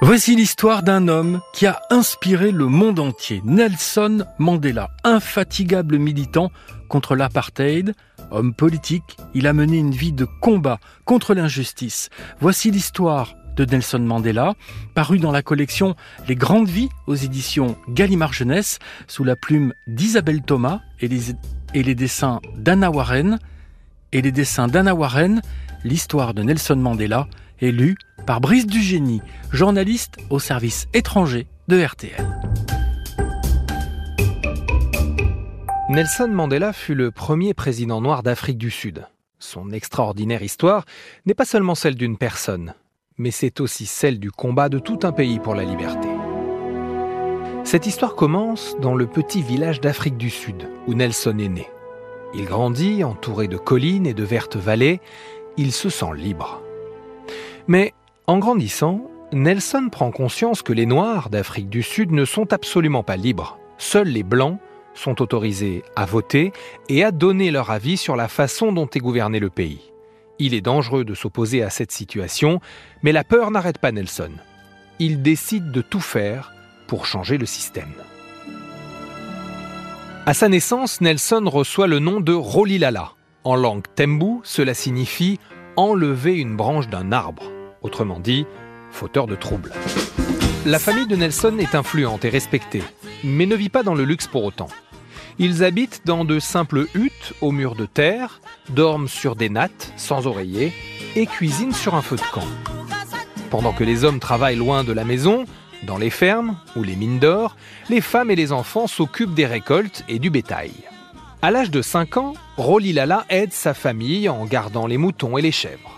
Voici l'histoire d'un homme qui a inspiré le monde entier, Nelson Mandela, infatigable militant contre l'apartheid, homme politique, il a mené une vie de combat contre l'injustice. Voici l'histoire de Nelson Mandela, paru dans la collection Les Grandes Vies aux éditions Gallimard Jeunesse, sous la plume d'Isabelle Thomas et les, dessins d'Anna Warren. Et les dessins d'Anna Warren, l'histoire de Nelson Mandela, est lue par Brice Dugénie, journaliste au service étranger de RTL. Nelson Mandela fut le premier président noir d'Afrique du Sud. Son extraordinaire histoire n'est pas seulement celle d'une personne, mais c'est aussi celle du combat de tout un pays pour la liberté. Cette histoire commence dans le petit village d'Afrique du Sud, où Nelson est né. Il grandit entouré de collines et de vertes vallées, il se sent libre. Mais en grandissant, Nelson prend conscience que les Noirs d'Afrique du Sud ne sont absolument pas libres. Seuls les Blancs sont autorisés à voter et à donner leur avis sur la façon dont est gouverné le pays. Il est dangereux de s'opposer à cette situation, mais la peur n'arrête pas Nelson. Il décide de tout faire pour changer le système. À sa naissance, Nelson reçoit le nom de Rolilala. En langue tembu, cela signifie enlever une branche d'un arbre autrement dit, fauteur de troubles. La famille de Nelson est influente et respectée, mais ne vit pas dans le luxe pour autant. Ils habitent dans de simples huttes aux murs de terre, dorment sur des nattes, sans oreiller, et cuisinent sur un feu de camp. Pendant que les hommes travaillent loin de la maison, dans les fermes ou les mines d'or, les femmes et les enfants s'occupent des récoltes et du bétail. À l'âge de 5 ans, Rolilala aide sa famille en gardant les moutons et les chèvres.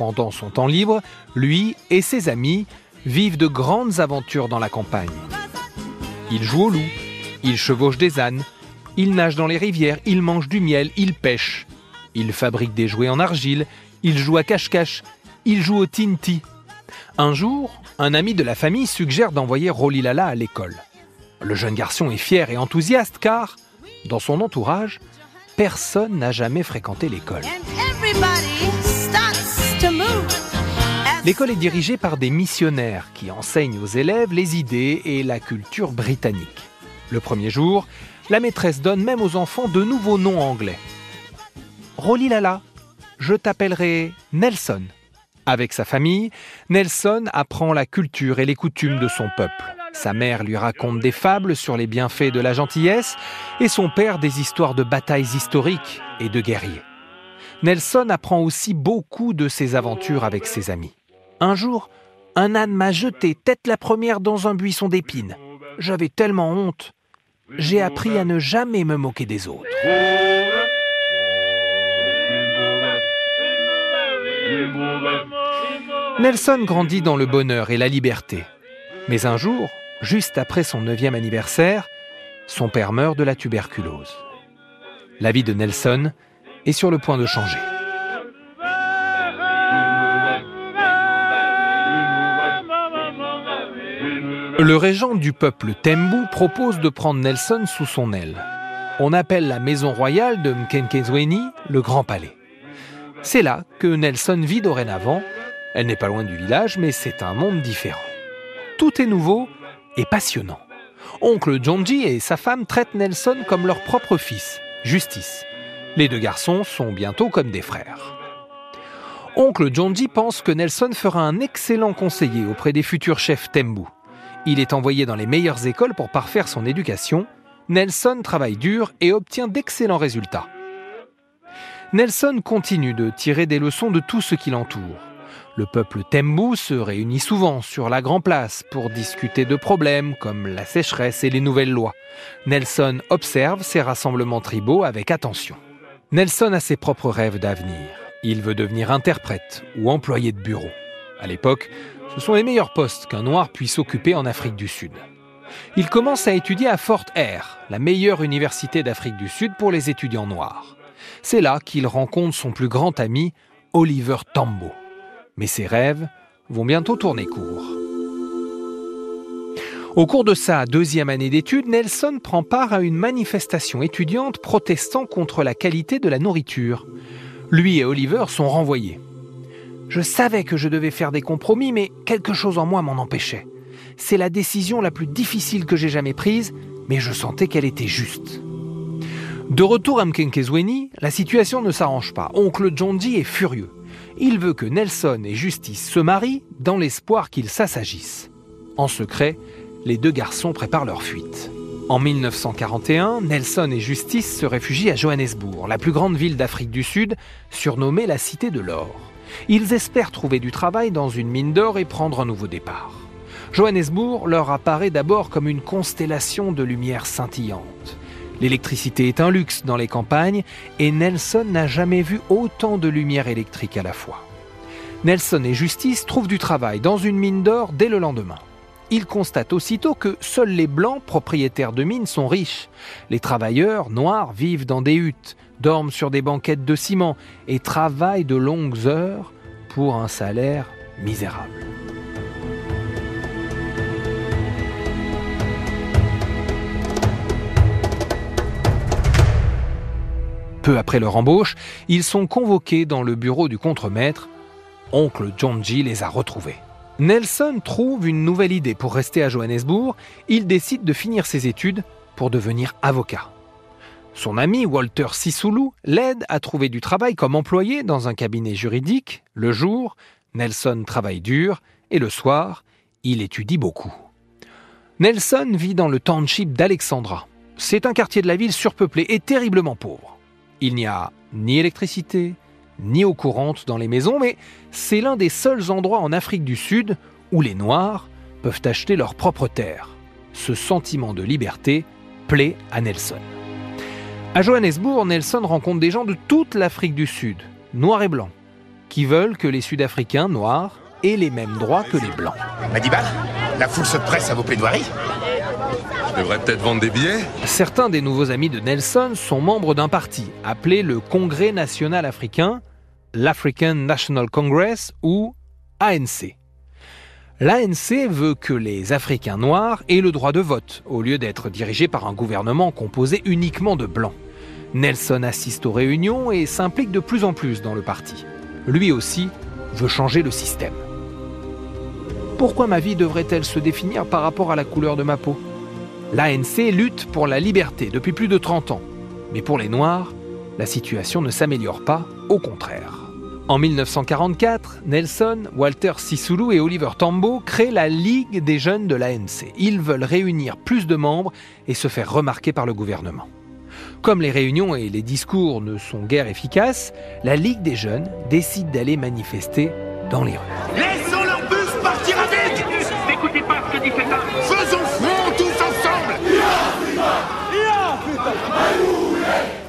Pendant son temps libre, lui et ses amis vivent de grandes aventures dans la campagne. Ils jouent au loup, ils chevauchent des ânes, ils nagent dans les rivières, ils mangent du miel, ils pêchent. Ils fabriquent des jouets en argile, ils jouent à cache-cache, ils jouent au tinti. Un jour, un ami de la famille suggère d'envoyer Rolilala à l'école. Le jeune garçon est fier et enthousiaste car, dans son entourage, personne n'a jamais fréquenté l'école. L'école est dirigée par des missionnaires qui enseignent aux élèves les idées et la culture britannique. Le premier jour, la maîtresse donne même aux enfants de nouveaux noms anglais. Rolilala, je t'appellerai Nelson. Avec sa famille, Nelson apprend la culture et les coutumes de son peuple. Sa mère lui raconte des fables sur les bienfaits de la gentillesse et son père des histoires de batailles historiques et de guerriers. Nelson apprend aussi beaucoup de ses aventures avec ses amis. Un jour, un âne m'a jeté tête la première dans un buisson d'épines. J'avais tellement honte. J'ai appris à ne jamais me moquer des autres. Nelson grandit dans le bonheur et la liberté. Mais un jour, juste après son neuvième anniversaire, son père meurt de la tuberculose. La vie de Nelson est sur le point de changer. Le régent du peuple Tembu propose de prendre Nelson sous son aile. On appelle la maison royale de Mkenkezweni le Grand Palais. C'est là que Nelson vit dorénavant. Elle n'est pas loin du village, mais c'est un monde différent. Tout est nouveau et passionnant. Oncle Jonji et sa femme traitent Nelson comme leur propre fils, Justice. Les deux garçons sont bientôt comme des frères. Oncle Jonji pense que Nelson fera un excellent conseiller auprès des futurs chefs Tembu. Il est envoyé dans les meilleures écoles pour parfaire son éducation. Nelson travaille dur et obtient d'excellents résultats. Nelson continue de tirer des leçons de tout ce qui l'entoure. Le peuple Tembu se réunit souvent sur la Grand Place pour discuter de problèmes comme la sécheresse et les nouvelles lois. Nelson observe ces rassemblements tribaux avec attention. Nelson a ses propres rêves d'avenir. Il veut devenir interprète ou employé de bureau. À l'époque, ce sont les meilleurs postes qu'un noir puisse occuper en Afrique du Sud. Il commence à étudier à Fort Air, la meilleure université d'Afrique du Sud pour les étudiants noirs. C'est là qu'il rencontre son plus grand ami, Oliver Tambo. Mais ses rêves vont bientôt tourner court. Au cours de sa deuxième année d'études, Nelson prend part à une manifestation étudiante protestant contre la qualité de la nourriture. Lui et Oliver sont renvoyés. Je savais que je devais faire des compromis, mais quelque chose en moi m'en empêchait. C'est la décision la plus difficile que j'ai jamais prise, mais je sentais qu'elle était juste. De retour à Mkenkezweni, la situation ne s'arrange pas. Oncle John est furieux. Il veut que Nelson et Justice se marient dans l'espoir qu'ils s'assagissent. En secret, les deux garçons préparent leur fuite. En 1941, Nelson et Justice se réfugient à Johannesburg, la plus grande ville d'Afrique du Sud, surnommée la Cité de l'Or. Ils espèrent trouver du travail dans une mine d'or et prendre un nouveau départ. Johannesburg leur apparaît d'abord comme une constellation de lumière scintillante. L'électricité est un luxe dans les campagnes et Nelson n'a jamais vu autant de lumière électrique à la fois. Nelson et Justice trouvent du travail dans une mine d'or dès le lendemain. Ils constatent aussitôt que seuls les blancs propriétaires de mines sont riches. Les travailleurs noirs vivent dans des huttes, dorment sur des banquettes de ciment et travaillent de longues heures pour un salaire misérable. Peu après leur embauche, ils sont convoqués dans le bureau du contremaître. Oncle John G les a retrouvés. Nelson trouve une nouvelle idée pour rester à Johannesburg. Il décide de finir ses études pour devenir avocat. Son ami Walter Sisulu l'aide à trouver du travail comme employé dans un cabinet juridique. Le jour, Nelson travaille dur et le soir, il étudie beaucoup. Nelson vit dans le township d'Alexandra. C'est un quartier de la ville surpeuplé et terriblement pauvre. Il n'y a ni électricité, ni eau courante dans les maisons, mais c'est l'un des seuls endroits en Afrique du Sud où les Noirs peuvent acheter leur propre terre. Ce sentiment de liberté plaît à Nelson. À Johannesburg, Nelson rencontre des gens de toute l'Afrique du Sud, noirs et blancs, qui veulent que les Sud-Africains noirs aient les mêmes droits que les blancs. Madiba, la foule se presse à vos plaidoiries je devrais peut-être vendre des billets Certains des nouveaux amis de Nelson sont membres d'un parti appelé le Congrès national africain, l'African National Congress ou ANC. L'ANC veut que les Africains noirs aient le droit de vote, au lieu d'être dirigés par un gouvernement composé uniquement de blancs. Nelson assiste aux réunions et s'implique de plus en plus dans le parti. Lui aussi veut changer le système. Pourquoi ma vie devrait-elle se définir par rapport à la couleur de ma peau? L'ANC lutte pour la liberté depuis plus de 30 ans. Mais pour les Noirs, la situation ne s'améliore pas, au contraire. En 1944, Nelson, Walter Sisulu et Oliver Tambo créent la Ligue des jeunes de l'ANC. Ils veulent réunir plus de membres et se faire remarquer par le gouvernement. Comme les réunions et les discours ne sont guère efficaces, la Ligue des jeunes décide d'aller manifester dans les rues. Laissons leur bus partir avec N'écoutez pas ce que dit cet homme Faisons front tous ensemble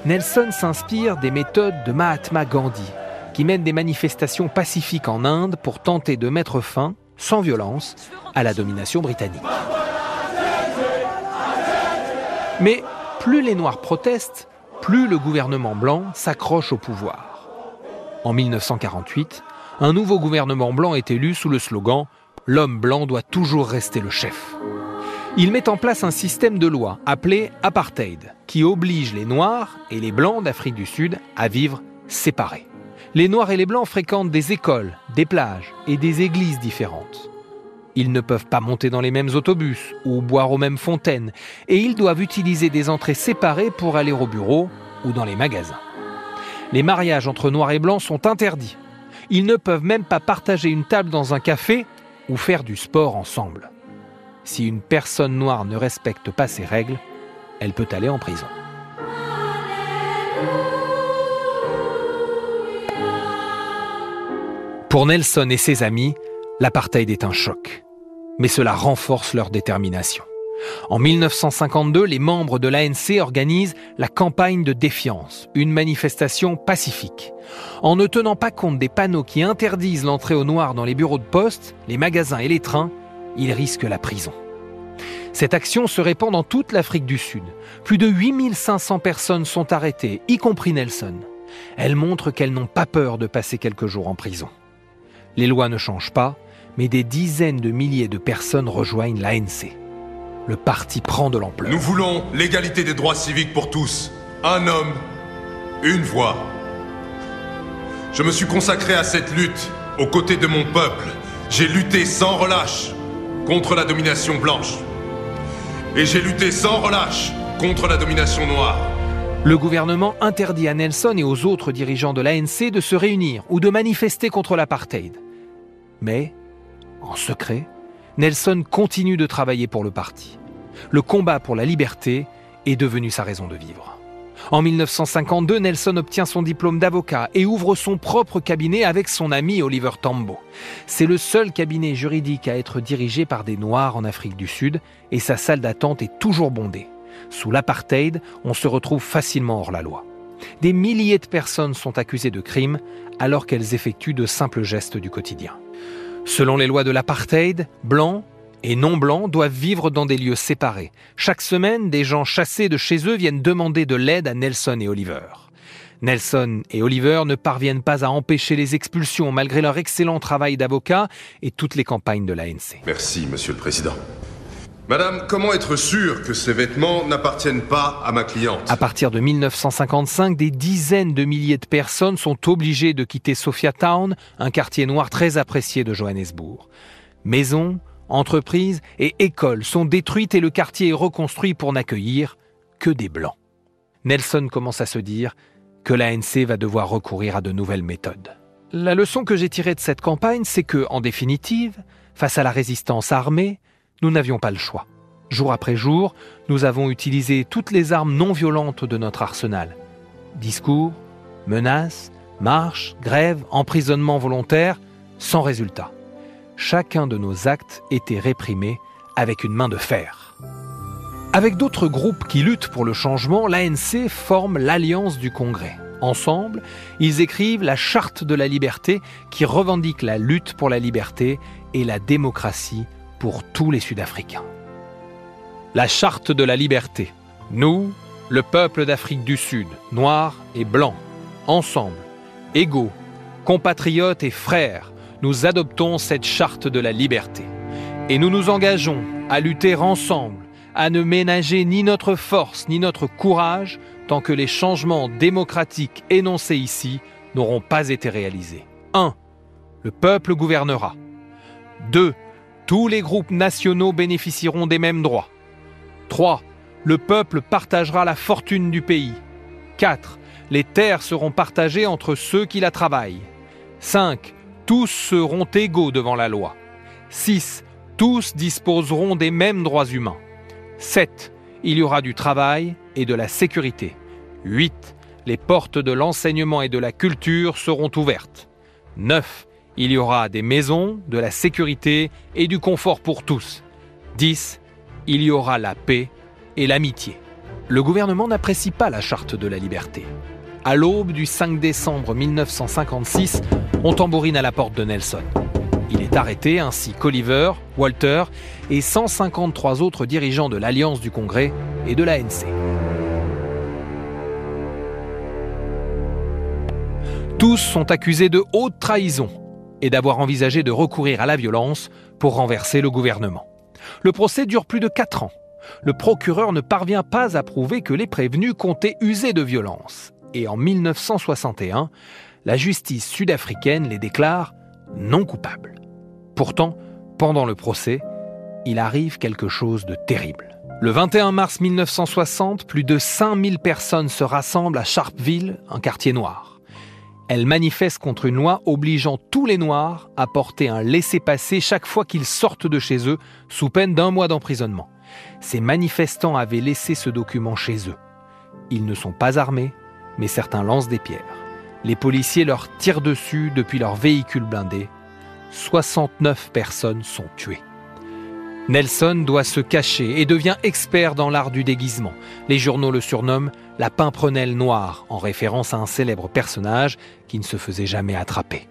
Nelson s'inspire des méthodes de Mahatma Gandhi, qui mène des manifestations pacifiques en Inde pour tenter de mettre fin, sans violence, à la domination britannique. Mais plus les Noirs protestent, plus le gouvernement blanc s'accroche au pouvoir. En 1948, un nouveau gouvernement blanc est élu sous le slogan L'homme blanc doit toujours rester le chef. Il met en place un système de loi appelé apartheid, qui oblige les Noirs et les Blancs d'Afrique du Sud à vivre séparés. Les Noirs et les Blancs fréquentent des écoles, des plages et des églises différentes. Ils ne peuvent pas monter dans les mêmes autobus ou boire aux mêmes fontaines, et ils doivent utiliser des entrées séparées pour aller au bureau ou dans les magasins. Les mariages entre Noirs et Blancs sont interdits. Ils ne peuvent même pas partager une table dans un café ou faire du sport ensemble. Si une personne noire ne respecte pas ces règles, elle peut aller en prison. Pour Nelson et ses amis, l'apartheid est un choc. Mais cela renforce leur détermination. En 1952, les membres de l'ANC organisent la campagne de défiance, une manifestation pacifique. En ne tenant pas compte des panneaux qui interdisent l'entrée aux Noirs dans les bureaux de poste, les magasins et les trains, ils risquent la prison. Cette action se répand dans toute l'Afrique du Sud. Plus de 8500 personnes sont arrêtées, y compris Nelson. Elle montre qu'elles n'ont pas peur de passer quelques jours en prison. Les lois ne changent pas, mais des dizaines de milliers de personnes rejoignent l'ANC. Le parti prend de l'ampleur. Nous voulons l'égalité des droits civiques pour tous. Un homme, une voix. Je me suis consacré à cette lutte aux côtés de mon peuple, j'ai lutté sans relâche contre la domination blanche. Et j'ai lutté sans relâche contre la domination noire. Le gouvernement interdit à Nelson et aux autres dirigeants de l'ANC de se réunir ou de manifester contre l'apartheid. Mais, en secret, Nelson continue de travailler pour le parti. Le combat pour la liberté est devenu sa raison de vivre. En 1952, Nelson obtient son diplôme d'avocat et ouvre son propre cabinet avec son ami Oliver Tambo. C'est le seul cabinet juridique à être dirigé par des Noirs en Afrique du Sud et sa salle d'attente est toujours bondée. Sous l'apartheid, on se retrouve facilement hors la loi. Des milliers de personnes sont accusées de crimes alors qu'elles effectuent de simples gestes du quotidien. Selon les lois de l'apartheid, blancs, et non-blancs doivent vivre dans des lieux séparés. Chaque semaine, des gens chassés de chez eux viennent demander de l'aide à Nelson et Oliver. Nelson et Oliver ne parviennent pas à empêcher les expulsions malgré leur excellent travail d'avocat et toutes les campagnes de l'ANC. Merci, Monsieur le Président. Madame, comment être sûr que ces vêtements n'appartiennent pas à ma cliente À partir de 1955, des dizaines de milliers de personnes sont obligées de quitter Sophia Town, un quartier noir très apprécié de Johannesburg. Maisons, entreprises et écoles sont détruites et le quartier est reconstruit pour n'accueillir que des Blancs. Nelson commence à se dire que l'ANC va devoir recourir à de nouvelles méthodes. La leçon que j'ai tirée de cette campagne, c'est que, en définitive, face à la résistance armée, nous n'avions pas le choix. Jour après jour, nous avons utilisé toutes les armes non violentes de notre arsenal. Discours, menaces, marches, grèves, emprisonnement volontaire, sans résultat chacun de nos actes était réprimé avec une main de fer. Avec d'autres groupes qui luttent pour le changement, l'ANC forme l'Alliance du Congrès. Ensemble, ils écrivent la Charte de la liberté qui revendique la lutte pour la liberté et la démocratie pour tous les Sud-Africains. La Charte de la liberté. Nous, le peuple d'Afrique du Sud, noirs et blancs, ensemble, égaux, compatriotes et frères, nous adoptons cette charte de la liberté. Et nous nous engageons à lutter ensemble, à ne ménager ni notre force ni notre courage tant que les changements démocratiques énoncés ici n'auront pas été réalisés. 1. Le peuple gouvernera. 2. Tous les groupes nationaux bénéficieront des mêmes droits. 3. Le peuple partagera la fortune du pays. 4. Les terres seront partagées entre ceux qui la travaillent. 5 tous seront égaux devant la loi. 6. Tous disposeront des mêmes droits humains. 7. Il y aura du travail et de la sécurité. 8. Les portes de l'enseignement et de la culture seront ouvertes. 9. Il y aura des maisons, de la sécurité et du confort pour tous. 10. Il y aura la paix et l'amitié. Le gouvernement n'apprécie pas la charte de la liberté. À l'aube du 5 décembre 1956, on tambourine à la porte de Nelson. Il est arrêté ainsi qu'Oliver, Walter et 153 autres dirigeants de l'Alliance du Congrès et de l'ANC. Tous sont accusés de haute trahison et d'avoir envisagé de recourir à la violence pour renverser le gouvernement. Le procès dure plus de 4 ans. Le procureur ne parvient pas à prouver que les prévenus comptaient user de violence et en 1961, la justice sud-africaine les déclare non coupables. Pourtant, pendant le procès, il arrive quelque chose de terrible. Le 21 mars 1960, plus de 5000 personnes se rassemblent à Sharpeville, un quartier noir. Elles manifestent contre une loi obligeant tous les Noirs à porter un laissez-passer chaque fois qu'ils sortent de chez eux, sous peine d'un mois d'emprisonnement. Ces manifestants avaient laissé ce document chez eux. Ils ne sont pas armés, mais certains lancent des pierres. Les policiers leur tirent dessus depuis leur véhicule blindé. 69 personnes sont tuées. Nelson doit se cacher et devient expert dans l'art du déguisement. Les journaux le surnomment la pimprenelle noire, en référence à un célèbre personnage qui ne se faisait jamais attraper.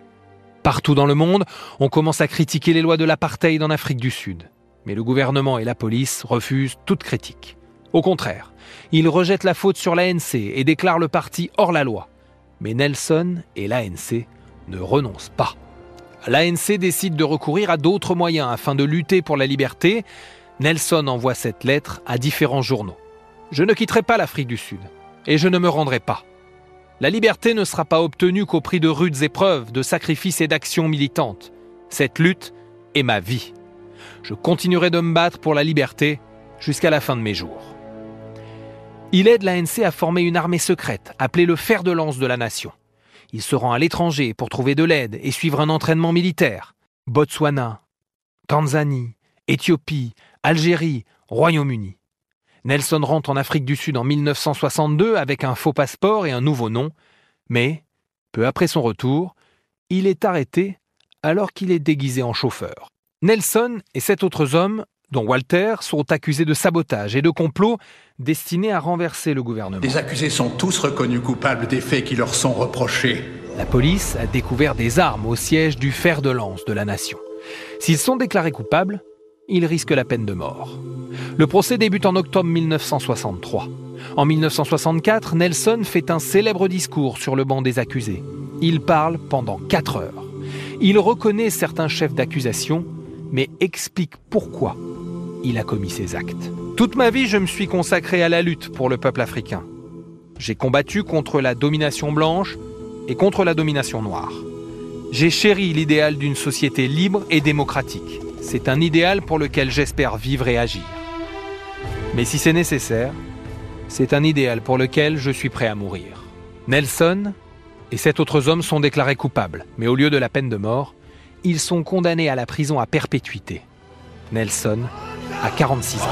Partout dans le monde, on commence à critiquer les lois de l'apartheid en Afrique du Sud. Mais le gouvernement et la police refusent toute critique. Au contraire, ils rejettent la faute sur l'ANC et déclarent le parti hors la loi. Mais Nelson et l'ANC ne renoncent pas. L'ANC décide de recourir à d'autres moyens afin de lutter pour la liberté. Nelson envoie cette lettre à différents journaux. Je ne quitterai pas l'Afrique du Sud et je ne me rendrai pas. La liberté ne sera pas obtenue qu'au prix de rudes épreuves, de sacrifices et d'actions militantes. Cette lutte est ma vie. Je continuerai de me battre pour la liberté jusqu'à la fin de mes jours. Il aide l'ANC à former une armée secrète, appelée le fer de lance de la nation. Il se rend à l'étranger pour trouver de l'aide et suivre un entraînement militaire. Botswana, Tanzanie, Éthiopie, Algérie, Royaume-Uni. Nelson rentre en Afrique du Sud en 1962 avec un faux passeport et un nouveau nom, mais, peu après son retour, il est arrêté alors qu'il est déguisé en chauffeur. Nelson et sept autres hommes, dont Walter, sont accusés de sabotage et de complot destinés à renverser le gouvernement. Les accusés sont tous reconnus coupables des faits qui leur sont reprochés. La police a découvert des armes au siège du fer de lance de la nation. S'ils sont déclarés coupables, ils risquent la peine de mort. Le procès débute en octobre 1963. En 1964, Nelson fait un célèbre discours sur le banc des accusés. Il parle pendant quatre heures. Il reconnaît certains chefs d'accusation, mais explique pourquoi il a commis ces actes. Toute ma vie, je me suis consacré à la lutte pour le peuple africain. J'ai combattu contre la domination blanche et contre la domination noire. J'ai chéri l'idéal d'une société libre et démocratique. C'est un idéal pour lequel j'espère vivre et agir. Mais si c'est nécessaire, c'est un idéal pour lequel je suis prêt à mourir. Nelson et sept autres hommes sont déclarés coupables, mais au lieu de la peine de mort, ils sont condamnés à la prison à perpétuité. Nelson a 46 ans.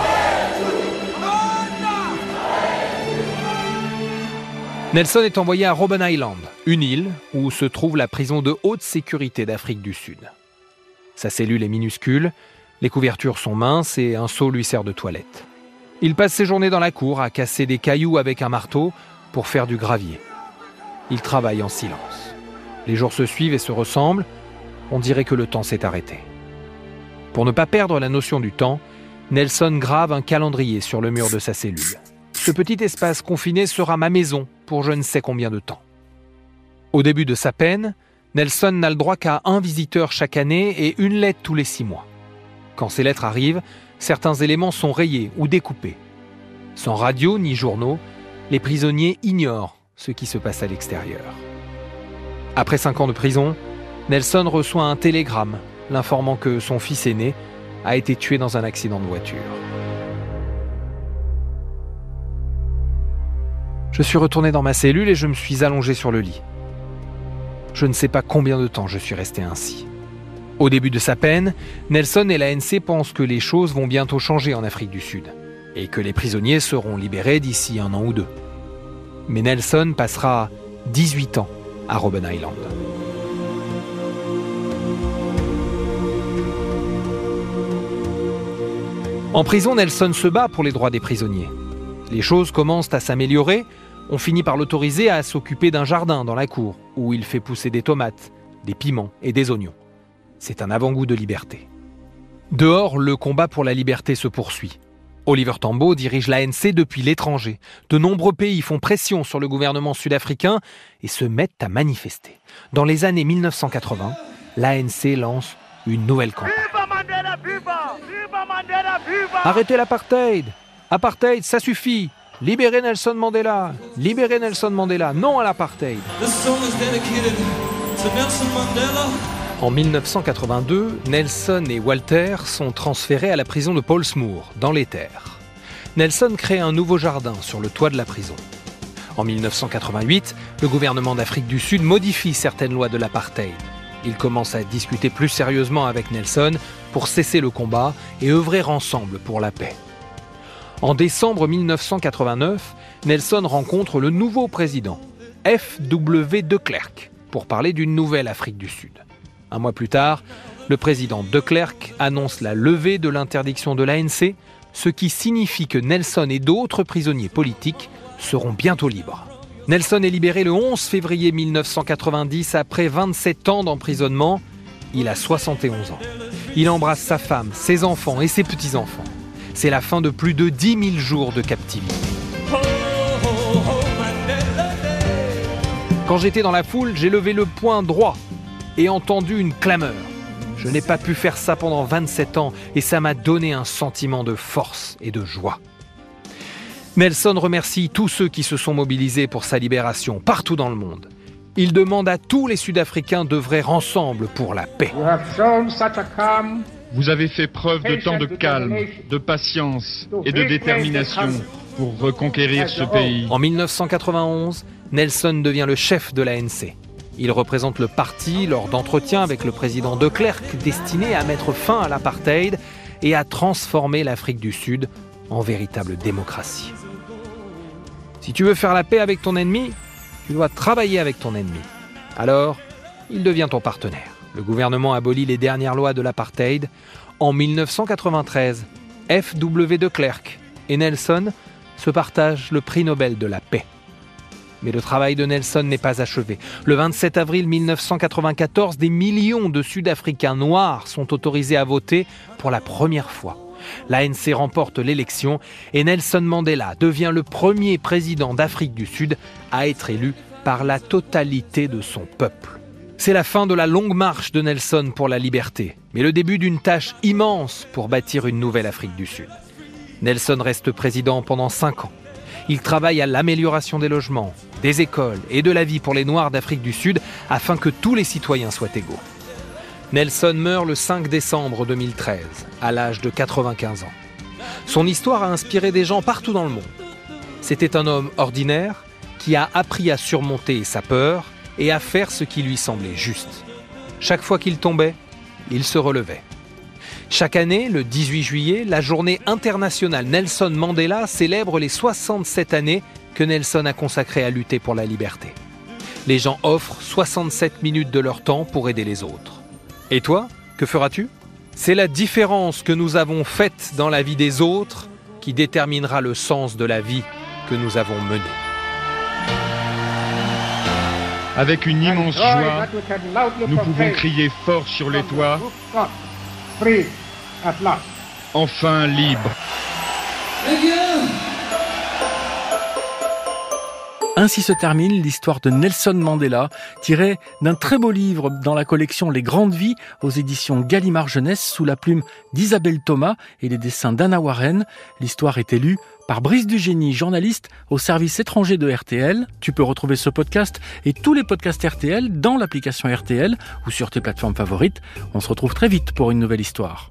Nelson est envoyé à Robben Island, une île où se trouve la prison de haute sécurité d'Afrique du Sud. Sa cellule est minuscule, les couvertures sont minces et un seau lui sert de toilette. Il passe ses journées dans la cour à casser des cailloux avec un marteau pour faire du gravier. Il travaille en silence. Les jours se suivent et se ressemblent, on dirait que le temps s'est arrêté. Pour ne pas perdre la notion du temps, Nelson grave un calendrier sur le mur de sa cellule. Ce petit espace confiné sera ma maison pour je ne sais combien de temps. Au début de sa peine, Nelson n'a le droit qu'à un visiteur chaque année et une lettre tous les six mois. Quand ces lettres arrivent, certains éléments sont rayés ou découpés. Sans radio ni journaux, les prisonniers ignorent ce qui se passe à l'extérieur. Après cinq ans de prison, Nelson reçoit un télégramme l'informant que son fils aîné a été tué dans un accident de voiture. Je suis retourné dans ma cellule et je me suis allongé sur le lit. Je ne sais pas combien de temps je suis resté ainsi. Au début de sa peine, Nelson et l'ANC pensent que les choses vont bientôt changer en Afrique du Sud et que les prisonniers seront libérés d'ici un an ou deux. Mais Nelson passera 18 ans à Robben Island. En prison, Nelson se bat pour les droits des prisonniers. Les choses commencent à s'améliorer. On finit par l'autoriser à s'occuper d'un jardin dans la cour, où il fait pousser des tomates, des piments et des oignons. C'est un avant-goût de liberté. Dehors, le combat pour la liberté se poursuit. Oliver Tambo dirige l'ANC depuis l'étranger. De nombreux pays font pression sur le gouvernement sud-africain et se mettent à manifester. Dans les années 1980, l'ANC lance une nouvelle campagne. Arrêtez l'apartheid Apartheid, ça suffit Libérez Nelson Mandela Libérez Nelson Mandela Non à l'apartheid En 1982, Nelson et Walter sont transférés à la prison de Paulsmoor, dans les terres. Nelson crée un nouveau jardin sur le toit de la prison. En 1988, le gouvernement d'Afrique du Sud modifie certaines lois de l'apartheid. Il commence à discuter plus sérieusement avec Nelson pour cesser le combat et œuvrer ensemble pour la paix. En décembre 1989, Nelson rencontre le nouveau président, F.W. de Klerk, pour parler d'une nouvelle Afrique du Sud. Un mois plus tard, le président de Klerk annonce la levée de l'interdiction de l'ANC, ce qui signifie que Nelson et d'autres prisonniers politiques seront bientôt libres. Nelson est libéré le 11 février 1990 après 27 ans d'emprisonnement. Il a 71 ans. Il embrasse sa femme, ses enfants et ses petits-enfants. C'est la fin de plus de 10 000 jours de captivité. Quand j'étais dans la foule, j'ai levé le poing droit et entendu une clameur. Je n'ai pas pu faire ça pendant 27 ans et ça m'a donné un sentiment de force et de joie. Nelson remercie tous ceux qui se sont mobilisés pour sa libération partout dans le monde. Il demande à tous les Sud-Africains d'œuvrer ensemble pour la paix. Vous avez fait preuve de tant de calme, de patience et de détermination pour reconquérir ce pays. En 1991, Nelson devient le chef de l'ANC. Il représente le parti lors d'entretiens avec le président de Klerk destinés à mettre fin à l'apartheid et à transformer l'Afrique du Sud en véritable démocratie. Si tu veux faire la paix avec ton ennemi, tu dois travailler avec ton ennemi. Alors, il devient ton partenaire. Le gouvernement abolit les dernières lois de l'apartheid. En 1993, F.W. de Klerk et Nelson se partagent le prix Nobel de la paix. Mais le travail de Nelson n'est pas achevé. Le 27 avril 1994, des millions de Sud-Africains noirs sont autorisés à voter pour la première fois. L'ANC remporte l'élection et Nelson Mandela devient le premier président d'Afrique du Sud à être élu par la totalité de son peuple. C'est la fin de la longue marche de Nelson pour la liberté, mais le début d'une tâche immense pour bâtir une nouvelle Afrique du Sud. Nelson reste président pendant cinq ans. Il travaille à l'amélioration des logements, des écoles et de la vie pour les Noirs d'Afrique du Sud afin que tous les citoyens soient égaux. Nelson meurt le 5 décembre 2013, à l'âge de 95 ans. Son histoire a inspiré des gens partout dans le monde. C'était un homme ordinaire qui a appris à surmonter sa peur et à faire ce qui lui semblait juste. Chaque fois qu'il tombait, il se relevait. Chaque année, le 18 juillet, la journée internationale Nelson Mandela célèbre les 67 années que Nelson a consacrées à lutter pour la liberté. Les gens offrent 67 minutes de leur temps pour aider les autres. Et toi, que feras-tu? C'est la différence que nous avons faite dans la vie des autres qui déterminera le sens de la vie que nous avons menée. Avec une immense joie, nous pouvons crier fort sur les toits Enfin libre. Ainsi se termine l'histoire de Nelson Mandela, tirée d'un très beau livre dans la collection Les Grandes Vies aux éditions Gallimard Jeunesse sous la plume d'Isabelle Thomas et les dessins d'Anna Warren. L'histoire est élue par Brice Dugénie, journaliste au service étranger de RTL. Tu peux retrouver ce podcast et tous les podcasts RTL dans l'application RTL ou sur tes plateformes favorites. On se retrouve très vite pour une nouvelle histoire.